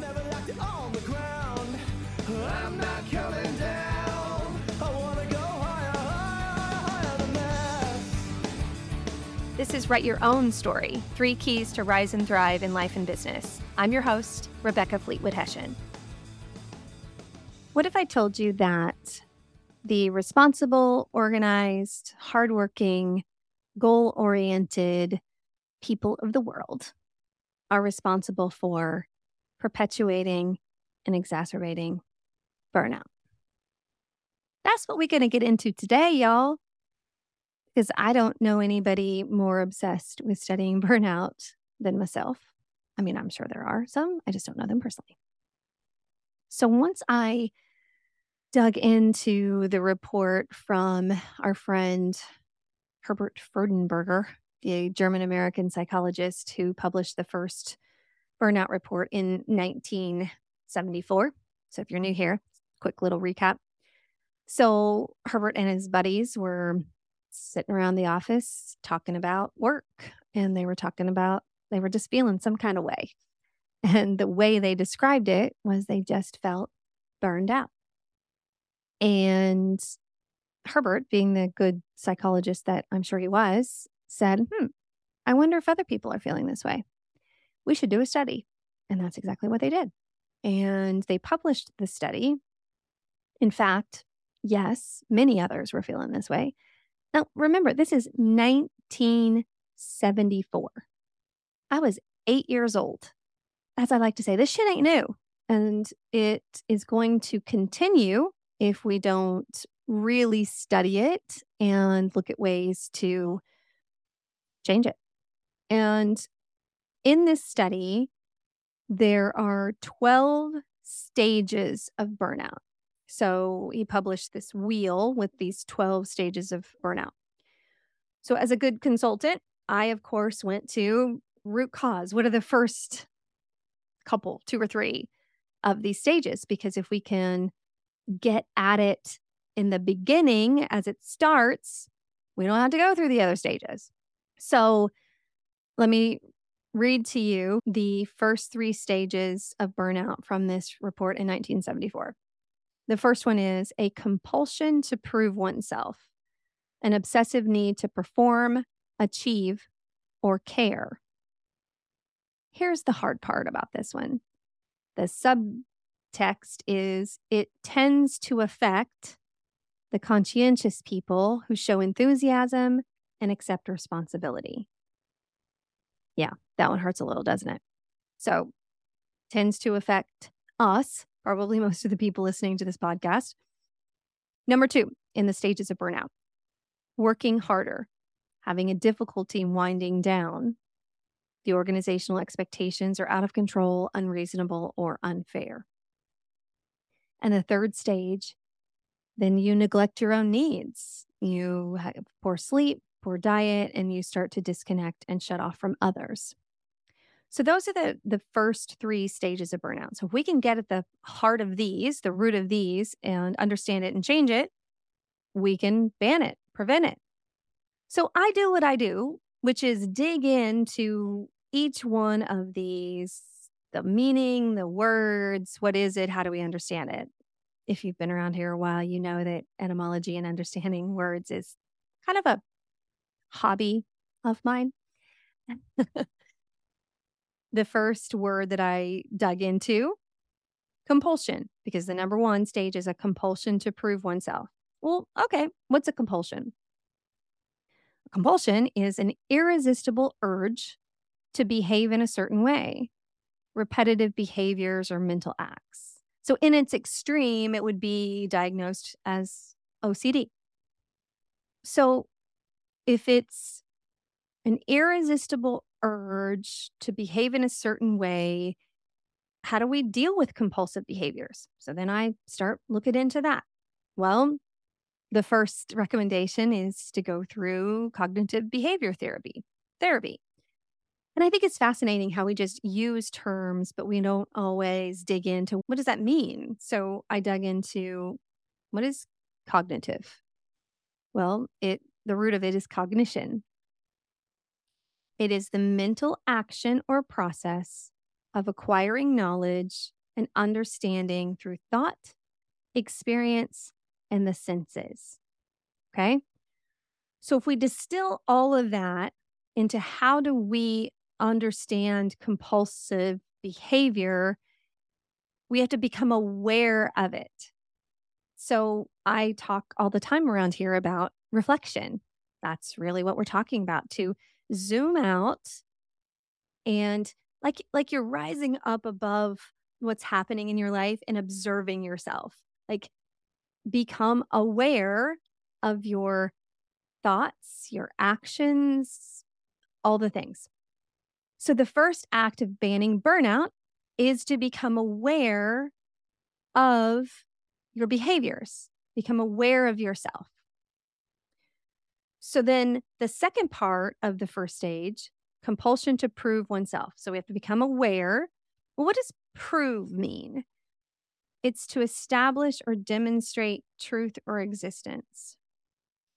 Never liked it on the ground. I'm not coming down. I wanna go higher, higher, higher this. Is Write Your Own Story Three Keys to Rise and Thrive in Life and Business. I'm your host, Rebecca Fleetwood Hession. What if I told you that the responsible, organized, hardworking, goal oriented people of the world are responsible for perpetuating and exacerbating burnout? That's what we're going to get into today, y'all because I don't know anybody more obsessed with studying burnout than myself. I mean, I'm sure there are some, I just don't know them personally. So once I dug into the report from our friend Herbert Freudenberger, the German American psychologist who published the first burnout report in 1974. So if you're new here, quick little recap. So Herbert and his buddies were sitting around the office talking about work and they were talking about they were just feeling some kind of way. And the way they described it was they just felt burned out. And Herbert, being the good psychologist that I'm sure he was, said, Hmm, I wonder if other people are feeling this way. We should do a study. And that's exactly what they did. And they published the study. In fact, yes, many others were feeling this way. Now, remember, this is 1974. I was eight years old. As I like to say, this shit ain't new. And it is going to continue if we don't really study it and look at ways to change it. And in this study, there are 12 stages of burnout. So he published this wheel with these 12 stages of burnout. So, as a good consultant, I, of course, went to root cause. What are the first couple, two or three of these stages? Because if we can get at it in the beginning as it starts, we don't have to go through the other stages. So, let me read to you the first three stages of burnout from this report in 1974. The first one is a compulsion to prove oneself, an obsessive need to perform, achieve, or care. Here's the hard part about this one the subtext is it tends to affect the conscientious people who show enthusiasm and accept responsibility. Yeah, that one hurts a little, doesn't it? So, tends to affect us probably most of the people listening to this podcast. Number two, in the stages of burnout, working harder, having a difficulty winding down. The organizational expectations are out of control, unreasonable, or unfair. And the third stage, then you neglect your own needs. You have poor sleep, poor diet, and you start to disconnect and shut off from others. So those are the the first 3 stages of burnout. So if we can get at the heart of these, the root of these and understand it and change it, we can ban it, prevent it. So I do what I do, which is dig into each one of these, the meaning, the words, what is it, how do we understand it? If you've been around here a while, you know that etymology and understanding words is kind of a hobby of mine. the first word that I dug into compulsion, because the number one stage is a compulsion to prove oneself. Well, okay, what's a compulsion? A compulsion is an irresistible urge to behave in a certain way, repetitive behaviors or mental acts. So, in its extreme, it would be diagnosed as OCD. So, if it's an irresistible urge to behave in a certain way. How do we deal with compulsive behaviors? So then I start looking into that. Well, the first recommendation is to go through cognitive behavior therapy. Therapy. And I think it's fascinating how we just use terms, but we don't always dig into what does that mean? So I dug into what is cognitive? Well, it the root of it is cognition. It is the mental action or process of acquiring knowledge and understanding through thought, experience, and the senses. Okay. So if we distill all of that into how do we understand compulsive behavior, we have to become aware of it. So I talk all the time around here about reflection. That's really what we're talking about to zoom out and like like you're rising up above what's happening in your life and observing yourself. Like become aware of your thoughts, your actions, all the things. So, the first act of banning burnout is to become aware of your behaviors, become aware of yourself. So, then the second part of the first stage, compulsion to prove oneself. So, we have to become aware. Well, what does prove mean? It's to establish or demonstrate truth or existence.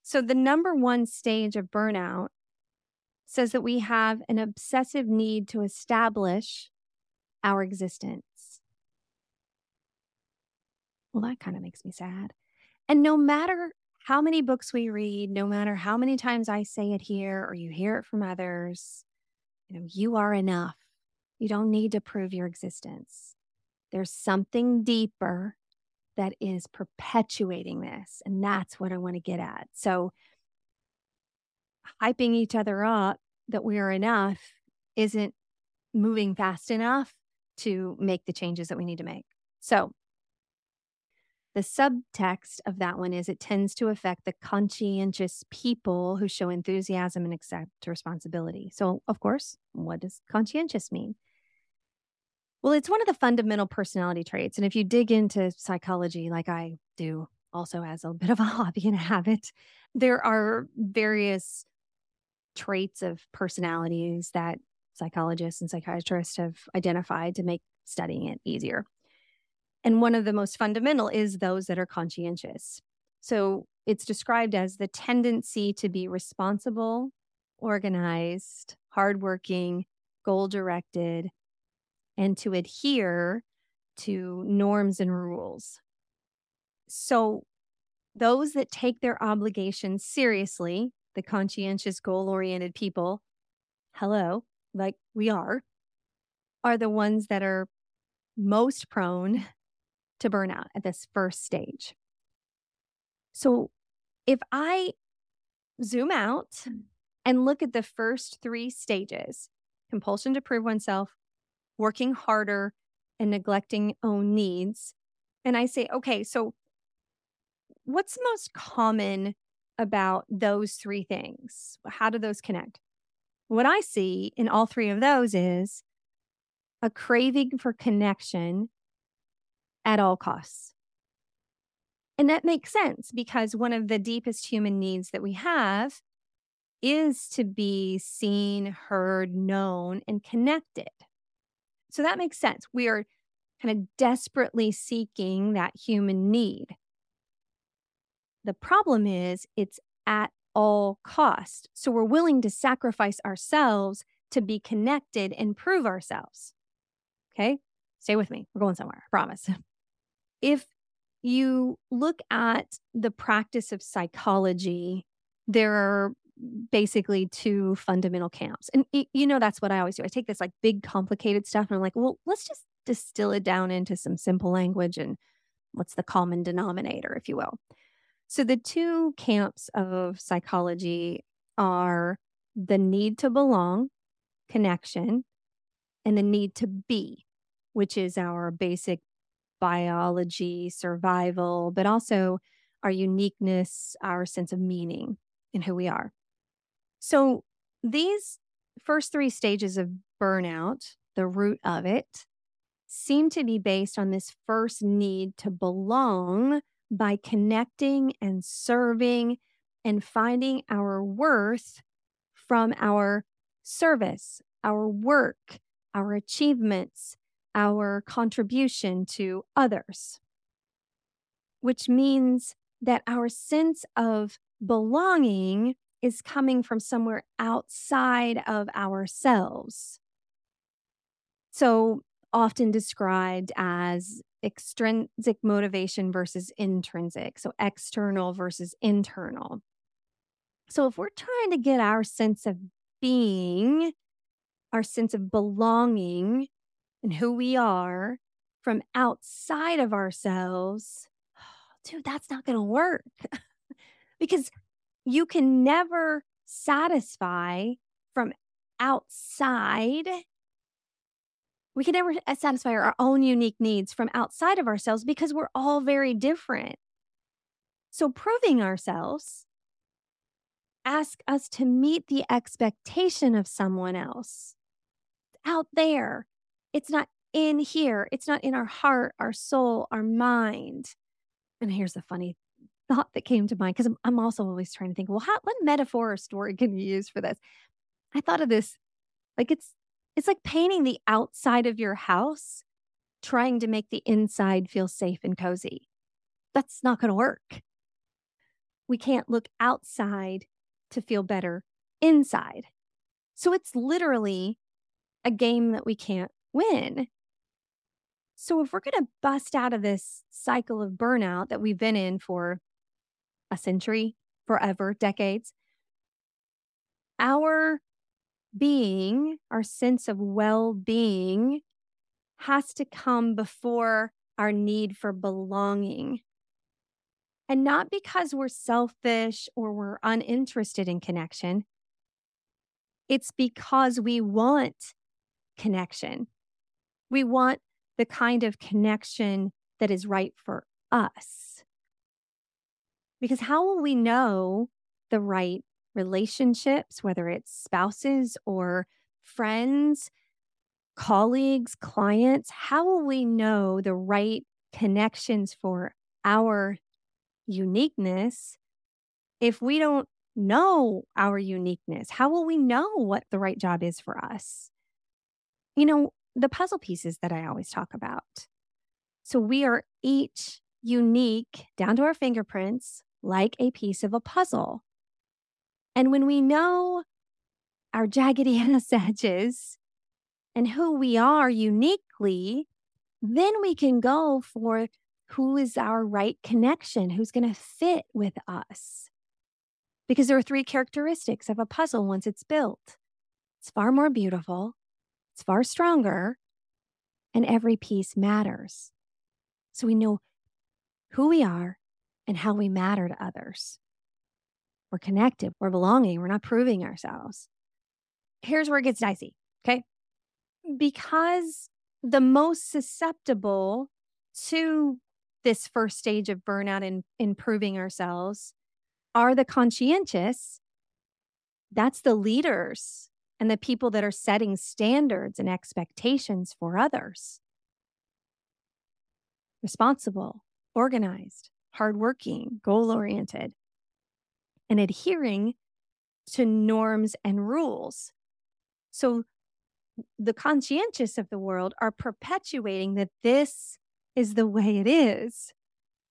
So, the number one stage of burnout says that we have an obsessive need to establish our existence. Well, that kind of makes me sad. And no matter how many books we read, no matter how many times I say it here or you hear it from others, you know, you are enough. You don't need to prove your existence. There's something deeper that is perpetuating this. And that's what I want to get at. So, hyping each other up that we are enough isn't moving fast enough to make the changes that we need to make. So, the subtext of that one is it tends to affect the conscientious people who show enthusiasm and accept responsibility. So, of course, what does conscientious mean? Well, it's one of the fundamental personality traits. And if you dig into psychology, like I do also as a bit of a hobby and a habit, there are various traits of personalities that psychologists and psychiatrists have identified to make studying it easier. And one of the most fundamental is those that are conscientious. So it's described as the tendency to be responsible, organized, hardworking, goal directed, and to adhere to norms and rules. So, those that take their obligations seriously the conscientious, goal oriented people, hello, like we are, are the ones that are most prone to burnout at this first stage. So if I zoom out mm. and look at the first three stages compulsion to prove oneself, working harder, and neglecting own needs, and I say, okay, so what's the most common about those three things. How do those connect? What I see in all three of those is a craving for connection at all costs. And that makes sense because one of the deepest human needs that we have is to be seen, heard, known, and connected. So that makes sense. We are kind of desperately seeking that human need. The problem is it's at all cost. So we're willing to sacrifice ourselves to be connected and prove ourselves. Okay? Stay with me. We're going somewhere. I promise. If you look at the practice of psychology, there are basically two fundamental camps. And you know that's what I always do. I take this like big complicated stuff and I'm like, "Well, let's just distill it down into some simple language and what's the common denominator, if you will." So the two camps of psychology are the need to belong, connection, and the need to be, which is our basic biology, survival, but also our uniqueness, our sense of meaning in who we are. So these first three stages of burnout, the root of it, seem to be based on this first need to belong by connecting and serving and finding our worth from our service, our work, our achievements, our contribution to others, which means that our sense of belonging is coming from somewhere outside of ourselves. So often described as extrinsic motivation versus intrinsic, so external versus internal. So, if we're trying to get our sense of being, our sense of belonging, and who we are from outside of ourselves, dude, that's not going to work because you can never satisfy from outside. We can never uh, satisfy our own unique needs from outside of ourselves because we're all very different. So, proving ourselves ask us to meet the expectation of someone else out there. It's not in here. It's not in our heart, our soul, our mind. And here's the funny thought that came to mind because I'm, I'm, also always trying to think, well, how, what metaphor or story can you use for this? I thought of this like it's it's like painting the outside of your house, trying to make the inside feel safe and cozy. That's not going to work. We can't look outside to feel better inside. So it's literally a game that we can't win. So if we're going to bust out of this cycle of burnout that we've been in for a century, forever, decades, our being, our sense of well being, has to come before our need for belonging. And not because we're selfish or we're uninterested in connection. It's because we want connection. We want the kind of connection that is right for us. Because how will we know the right relationships, whether it's spouses or friends, colleagues, clients? How will we know the right connections for our uniqueness if we don't know our uniqueness? How will we know what the right job is for us? You know, the puzzle pieces that I always talk about. So we are each unique down to our fingerprints, like a piece of a puzzle. And when we know our jaggedy edges and who we are uniquely, then we can go for who is our right connection, who's going to fit with us. Because there are three characteristics of a puzzle once it's built it's far more beautiful, it's far stronger, and every piece matters. So we know who we are and how we matter to others. We're connected, we're belonging, we're not proving ourselves. Here's where it gets dicey, okay? Because the most susceptible to this first stage of burnout and improving ourselves are the conscientious. That's the leaders and the people that are setting standards and expectations for others. Responsible, organized, hardworking, goal oriented and adhering to norms and rules. So the conscientious of the world are perpetuating that this is the way it is.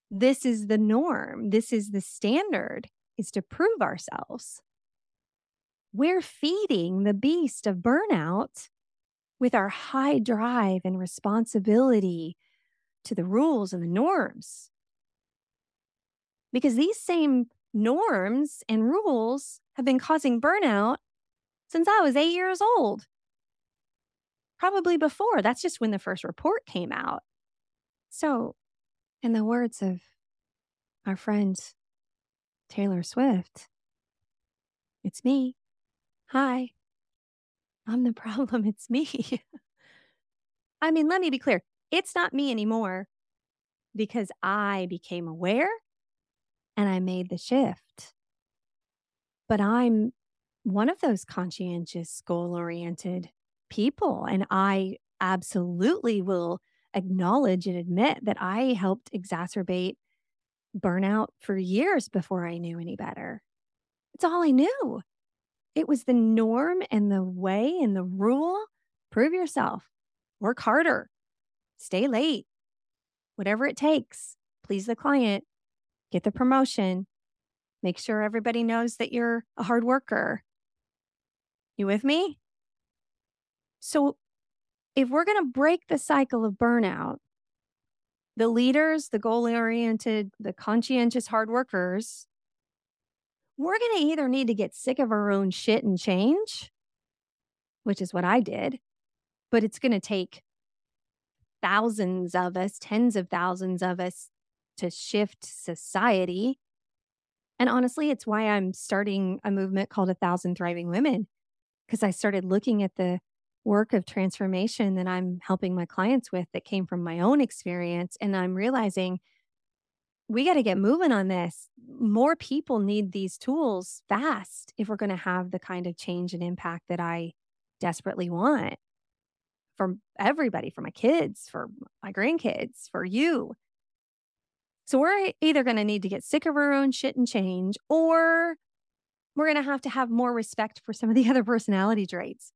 This is the norm. This is the standard, is to prove ourselves. We're feeding the beast of burnout with our high drive and responsibility to the rules and the norms. Because these same norms and rules have been causing burnout since I was eight years old. Probably before. That's just when the first report came out. So, in the words of our friend Taylor Swift, it's me. Hi. I'm the problem. It's me. I mean, let me be clear. It's not me anymore because I became aware and I made the shift. But I'm one of those conscientious, goal oriented people. And I absolutely will acknowledge and admit that I helped exacerbate burnout for years before I knew any better. It's all I knew. It was the norm and the way and the rule. Prove yourself, work harder, stay late, whatever it takes. Please the client, get the promotion, make sure everybody knows that you're a hard worker. You with me? So if we're going to break the cycle of burnout, the leaders, the goal oriented, the conscientious hard workers, we're going to either need to get sick of our own shit and change, which is what I did, but it's going to take thousands of us, tens of thousands of us to shift society. And honestly, it's why I'm starting a movement called A Thousand Thriving Women, because I started looking at the work of transformation that I'm helping my clients with that came from my own experience. And I'm realizing we got to get moving on this. More people need these tools fast if we're going to have the kind of change and impact that I desperately want for everybody, for my kids, for my grandkids, for you. So we're either going to need to get sick of our own shit and change, or we're going to have to have more respect for some of the other personality traits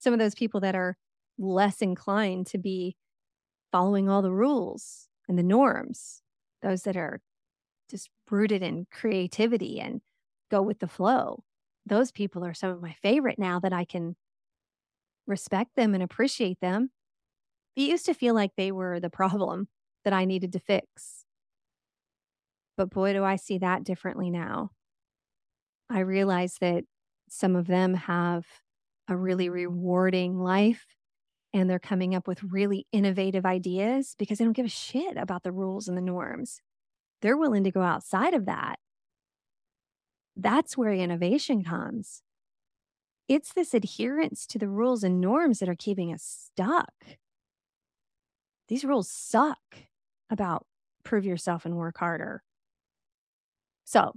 some of those people that are less inclined to be following all the rules and the norms, those that are just rooted in creativity and go with the flow. Those people are some of my favorite now that I can respect them and appreciate them. It used to feel like they were the problem that I needed to fix. But boy, do I see that differently now. I realize that some of them have a really rewarding life and they're coming up with really innovative ideas because they don't give a shit about the rules and the norms. They're willing to go outside of that. That's where innovation comes. It's this adherence to the rules and norms that are keeping us stuck. These rules suck about prove yourself and work harder. So,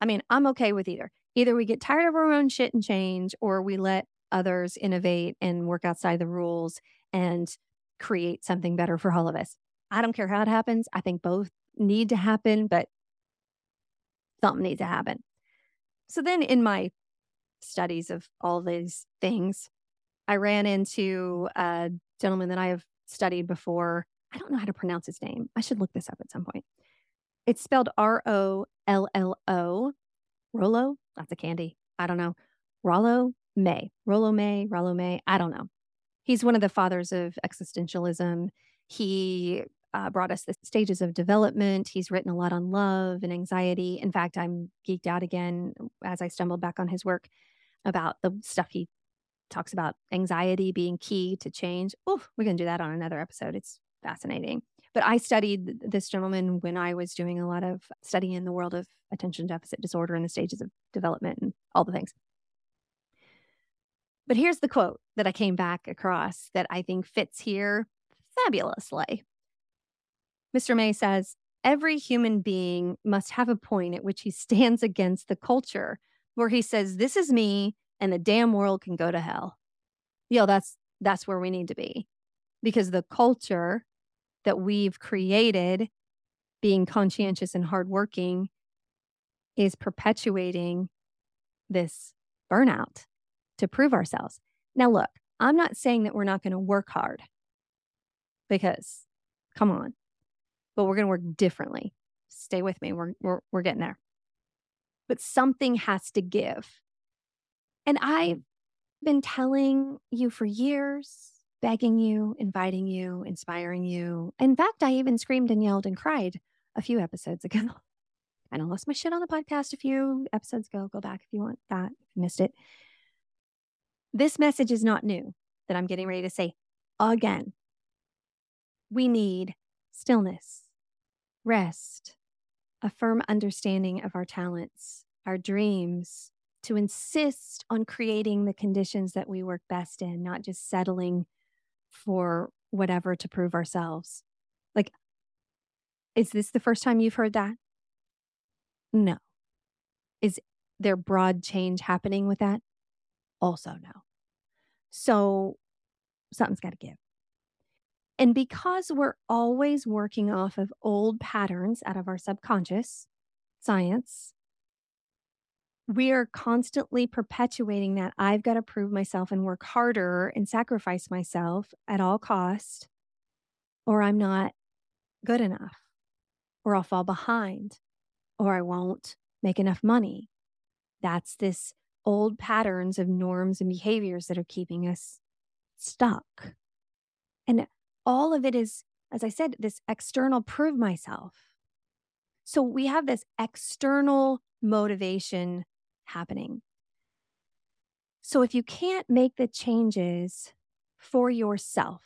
I mean, I'm okay with either either we get tired of our own shit and change or we let others innovate and work outside the rules and create something better for all of us. I don't care how it happens. I think both need to happen, but something needs to happen. So then in my studies of all these things, I ran into a gentleman that I have studied before. I don't know how to pronounce his name. I should look this up at some point. It's spelled R O L L O. Rollo? That's a candy. I don't know. Rollo May. Rollo May, Rollo May. I don't know. He's one of the fathers of existentialism. He uh, brought us the stages of development. He's written a lot on love and anxiety. In fact, I'm geeked out again as I stumbled back on his work about the stuff he talks about anxiety being key to change. Oh, we're going to do that on another episode. It's fascinating. But I studied this gentleman when I was doing a lot of study in the world of attention deficit disorder and the stages of development and all the things. But here's the quote that I came back across that I think fits here fabulously. Mr. May says, Every human being must have a point at which he stands against the culture where he says, This is me and the damn world can go to hell. Yo, that's that's where we need to be. Because the culture that we've created, being conscientious and hardworking, is perpetuating this burnout to prove ourselves. Now, look, I'm not saying that we're not going to work hard because, come on, but we're going to work differently. Stay with me. We're, we're, we're getting there. But something has to give. And I've been telling you for years begging you, inviting you, inspiring you. In fact, I even screamed and yelled and cried a few episodes ago. I lost my shit on the podcast a few episodes ago. Go back if you want that, if you missed it. This message is not new that I'm getting ready to say again. We need stillness, rest, a firm understanding of our talents, our dreams, to insist on creating the conditions that we work best in, not just settling for whatever to prove ourselves. Like, is this the first time you've heard that? No. Is there broad change happening with that? Also, no. So, something's got to give. And because we're always working off of old patterns out of our subconscious science, we are constantly perpetuating that I've got to prove myself and work harder and sacrifice myself at all cost, or I'm not good enough, or I'll fall behind, or I won't make enough money. That's this old patterns of norms and behaviors that are keeping us stuck And all of it is, as I said, this external prove myself. So we have this external motivation happening. So if you can't make the changes for yourself,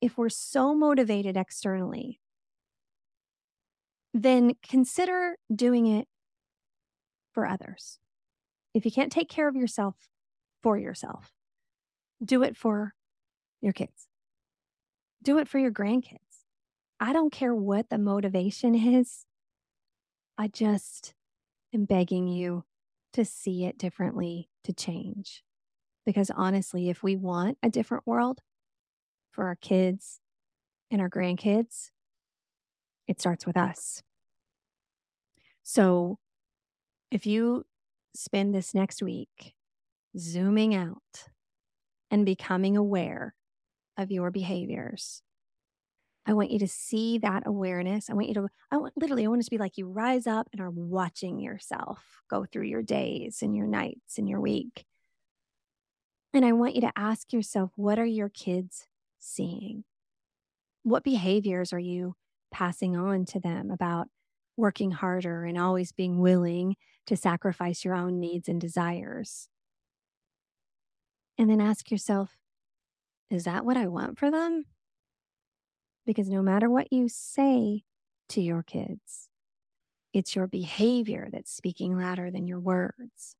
if we're so motivated externally, then consider doing it for others. If you can't take care of yourself for yourself, do it for your kids, do it for your grandkids. I don't care what the motivation is. I just am begging you to see it differently, to change. Because honestly, if we want a different world for our kids and our grandkids, it starts with us. So if you spend this next week zooming out and becoming aware of your behaviors, I want you to see that awareness. I want you to, I want literally, I want it to be like you rise up and are watching yourself go through your days and your nights and your week. And I want you to ask yourself, what are your kids seeing? What behaviors are you passing on to them about working harder and always being willing to sacrifice your own needs and desires? And then ask yourself, is that what I want for them? Because no matter what you say to your kids, it's your behavior that's speaking louder than your words.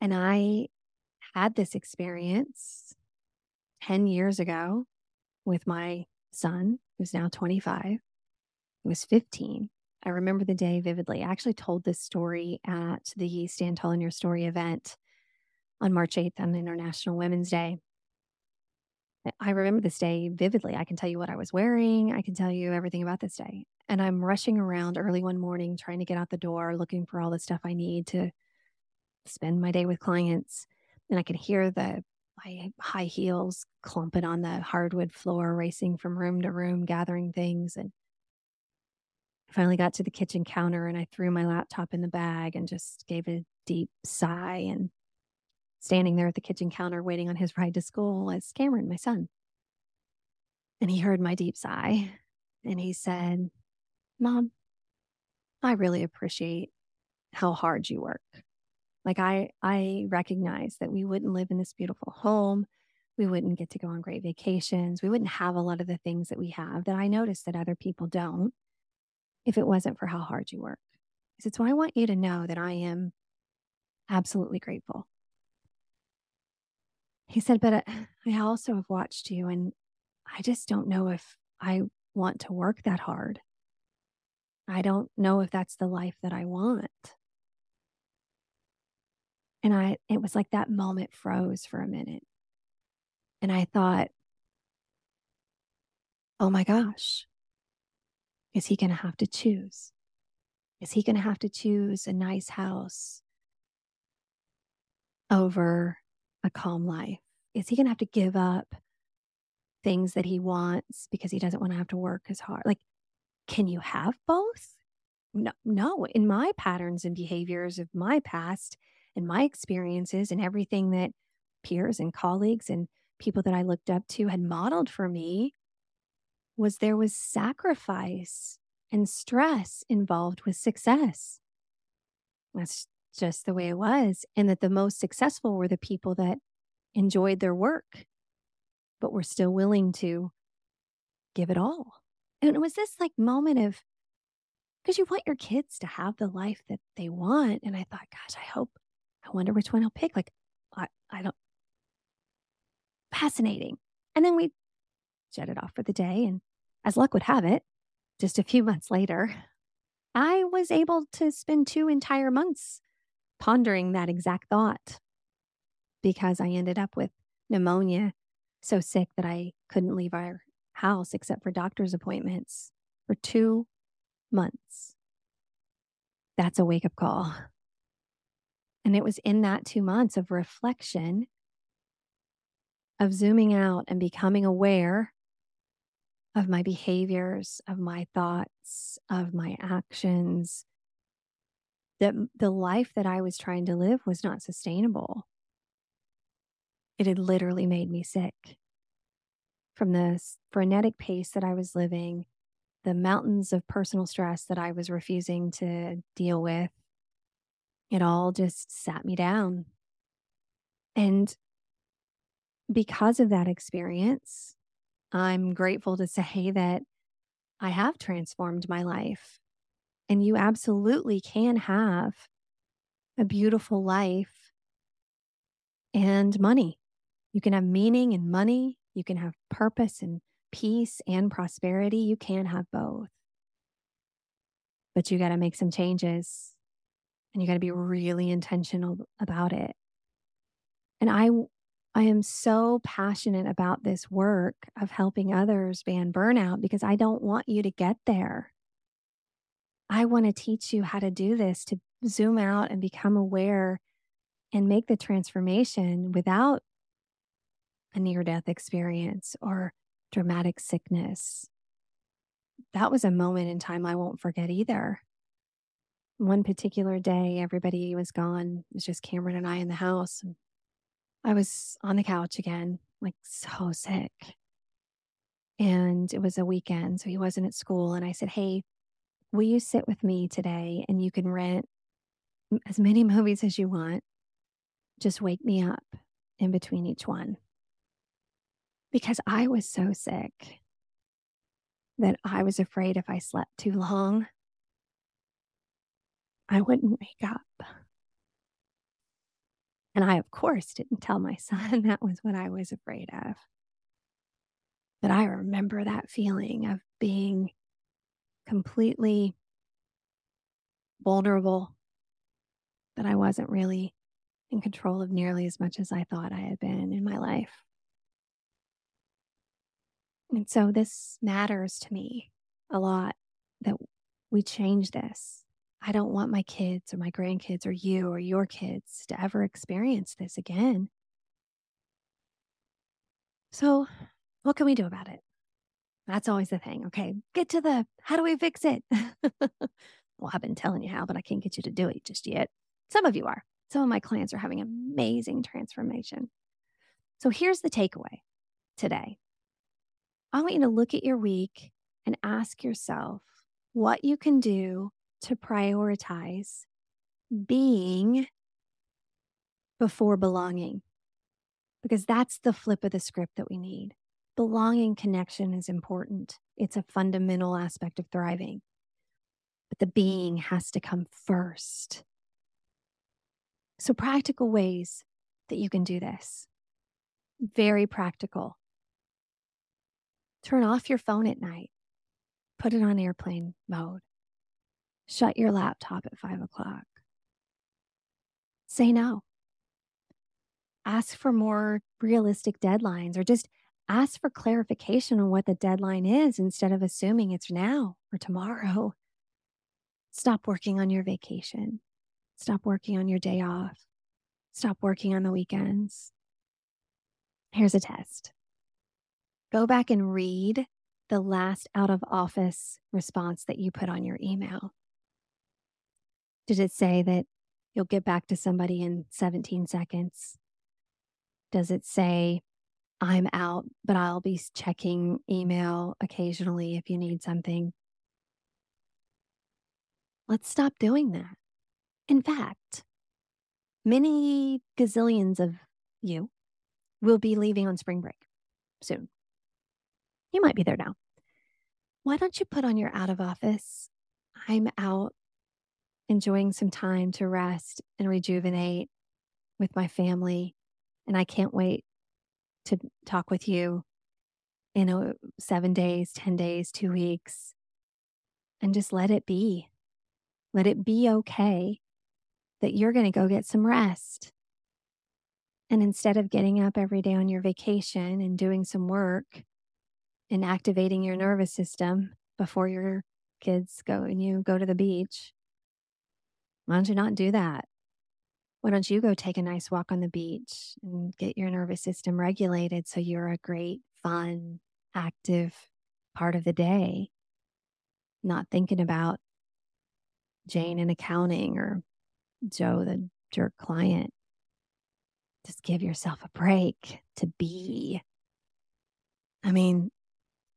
And I had this experience 10 years ago with my son, who's now 25. He was 15. I remember the day vividly. I actually told this story at the Stand Tall in Your Story event on March 8th on International Women's Day. I remember this day vividly. I can tell you what I was wearing. I can tell you everything about this day. And I'm rushing around early one morning trying to get out the door, looking for all the stuff I need to spend my day with clients. And I can hear the my high heels clumping on the hardwood floor, racing from room to room, gathering things. And I finally got to the kitchen counter and I threw my laptop in the bag and just gave a deep sigh and standing there at the kitchen counter waiting on his ride to school was Cameron, my son. And he heard my deep sigh and he said, Mom, I really appreciate how hard you work. Like I I recognize that we wouldn't live in this beautiful home. We wouldn't get to go on great vacations. We wouldn't have a lot of the things that we have that I notice that other people don't if it wasn't for how hard you work. He said, So I want you to know that I am absolutely grateful he said, But uh, I also have watched you, and I just don't know if I want to work that hard. I don't know if that's the life that I want. And I, it was like that moment froze for a minute. And I thought, oh my gosh, is he going to have to choose? Is he going to have to choose a nice house over a calm life? Is he going to have to give up things that he wants because he doesn't want to have to work as hard? Like, can you have both? No, no. In my patterns and behaviors of my past and my experiences and everything that peers and colleagues and people that I looked up to had modeled for me was there was sacrifice and stress involved with success. That's just the way it was. And that the most successful were the people that enjoyed their work, but were still willing to give it all. And it was this like moment of, because you want your kids to have the life that they want. And I thought, gosh, I hope, I wonder which one I'll pick. Like, I, I don't, fascinating. And then we jetted off for the day. And as luck would have it, just a few months later, I was able to spend two entire months pondering that exact thought because I ended up with pneumonia so sick that I couldn't leave our house except for doctor's appointments for two months. That's a wake up call. And it was in that two months of reflection, of zooming out and becoming aware of my behaviors, of my thoughts, of my actions, that the life that I was trying to live was not sustainable. It had literally made me sick from the frenetic pace that I was living, the mountains of personal stress that I was refusing to deal with. It all just sat me down. And because of that experience, I'm grateful to say that I have transformed my life. And you absolutely can have a beautiful life and money. You can have meaning and money. You can have purpose and peace and prosperity. You can have both. But you got to make some changes and you got to be really intentional about it. And I I am so passionate about this work of helping others ban burnout because I don't want you to get there. I want to teach you how to do this to zoom out and become aware and make the transformation without a near death experience or dramatic sickness. That was a moment in time I won't forget either. One particular day, everybody was gone. It was just Cameron and I in the house. I was on the couch again, like so sick. And it was a weekend, so he wasn't at school. And I said, Hey, will you sit with me today and you can rent as many movies as you want? Just wake me up in between each one. Because I was so sick that I was afraid if I slept too long, I wouldn't wake up. And I, of course, didn't tell my son that was what I was afraid of. But I remember that feeling of being completely vulnerable, that I wasn't really in control of nearly as much as I thought I had been in my life. And so this matters to me a lot that we change this. I don't want my kids or my grandkids or you or your kids to ever experience this again. So, what can we do about it? That's always the thing. Okay, get to the how do we fix it? well, I've been telling you how, but I can't get you to do it just yet. Some of you are. Some of my clients are having amazing transformation. So, here's the takeaway today I want you to look at your week and ask yourself what you can do to prioritize being before belonging, because that's the flip of the script that we need. Belonging connection is important, it's a fundamental aspect of thriving, but the being has to come first. So, practical ways that you can do this. Very practical. Turn off your phone at night, put it on airplane mode, shut your laptop at five o'clock. Say no. Ask for more realistic deadlines or just ask for clarification on what the deadline is instead of assuming it's now or tomorrow. Stop working on your vacation. Stop working on your day off. Stop working on the weekends. Here's a test go back and read the last out of office response that you put on your email. Did it say that you'll get back to somebody in 17 seconds? Does it say, I'm out, but I'll be checking email occasionally if you need something? Let's stop doing that. In fact, many gazillions of you will be leaving on spring break soon. You might be there now. Why don't you put on your out of office? I'm out enjoying some time to rest and rejuvenate with my family. And I can't wait to talk with you in a seven days, 10 days, two weeks, and just let it be. Let it be okay that you're going to go get some rest. And instead of getting up every day on your vacation and doing some work and activating your nervous system before your kids go and you go to the beach, why don't you not do that? Why don't you go take a nice walk on the beach and get your nervous system regulated so you're a great, fun, active part of the day? Not thinking about Jane in accounting or Joe, the jerk client. Just give yourself a break to be. I mean,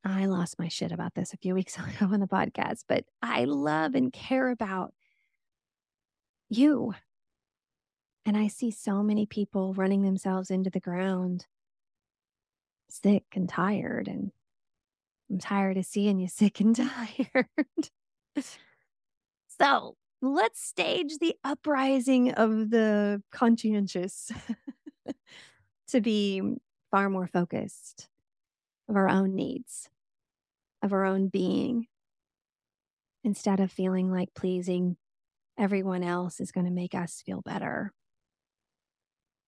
I lost my shit about this a few weeks ago on the podcast, but I love and care about you. And I see so many people running themselves into the ground, sick and tired. And I'm tired of seeing you sick and tired. so let's stage the uprising of the conscientious to be far more focused of our own needs, of our own being, instead of feeling like pleasing everyone else is going to make us feel better.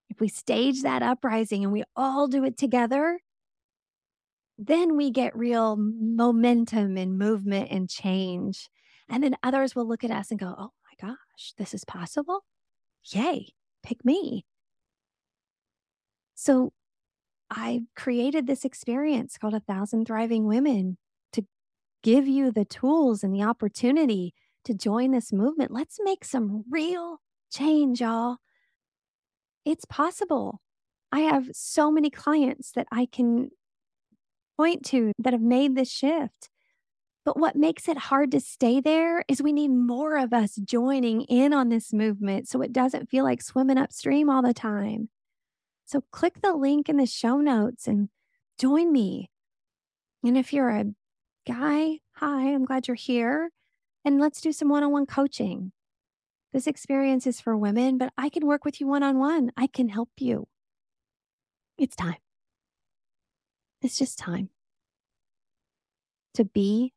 If we stage that uprising and we all do it together, then we get real momentum and movement and change. And then others will look at us and go, oh my gosh, this is possible. Yay, pick me. So I created this experience called A Thousand Thriving Women to give you the tools and the opportunity to join this movement. Let's make some real change, y'all. It's possible. I have so many clients that I can point to that have made this shift. But what makes it hard to stay there is we need more of us joining in on this movement so it doesn't feel like swimming upstream all the time. So click the link in the show notes and join me. And if you're a guy, hi, I'm glad you're here. And let's do some one on one coaching. This experience is for women, but I can work with you one on one. I can help you. It's time. It's just time to be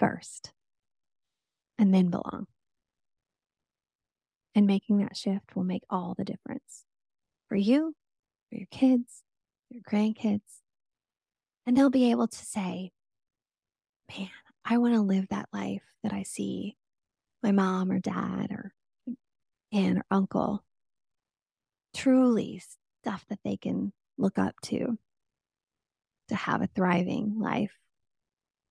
first and then belong. And making that shift will make all the difference for you, for your kids, your grandkids. And they'll be able to say, man, I want to live that life that I see my mom or dad or aunt or uncle. Truly stuff that they can look up to to have a thriving life,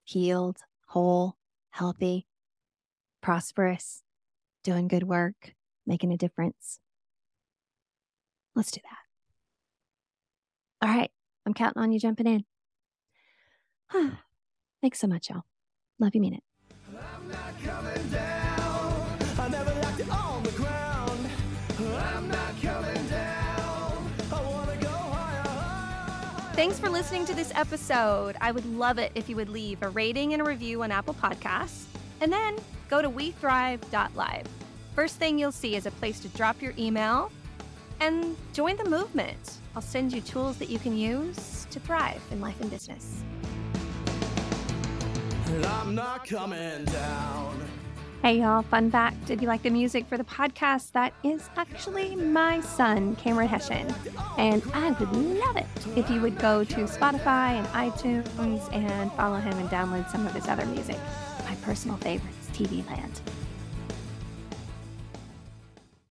healed, whole, healthy, prosperous, doing good work, making a difference. Let's do that. All right. I'm counting on you jumping in. Thanks so much, y'all. Love you, mean it. Thanks for listening to this episode. I would love it if you would leave a rating and a review on Apple Podcasts. And then go to wethrive.live. First thing you'll see is a place to drop your email and join the movement. I'll send you tools that you can use to thrive in life and business. Hey, y'all, fun fact if you like the music for the podcast, that is actually my son, Cameron Hession. And I would love it if you would go to Spotify and iTunes and follow him and download some of his other music. My personal favorites, TV Land.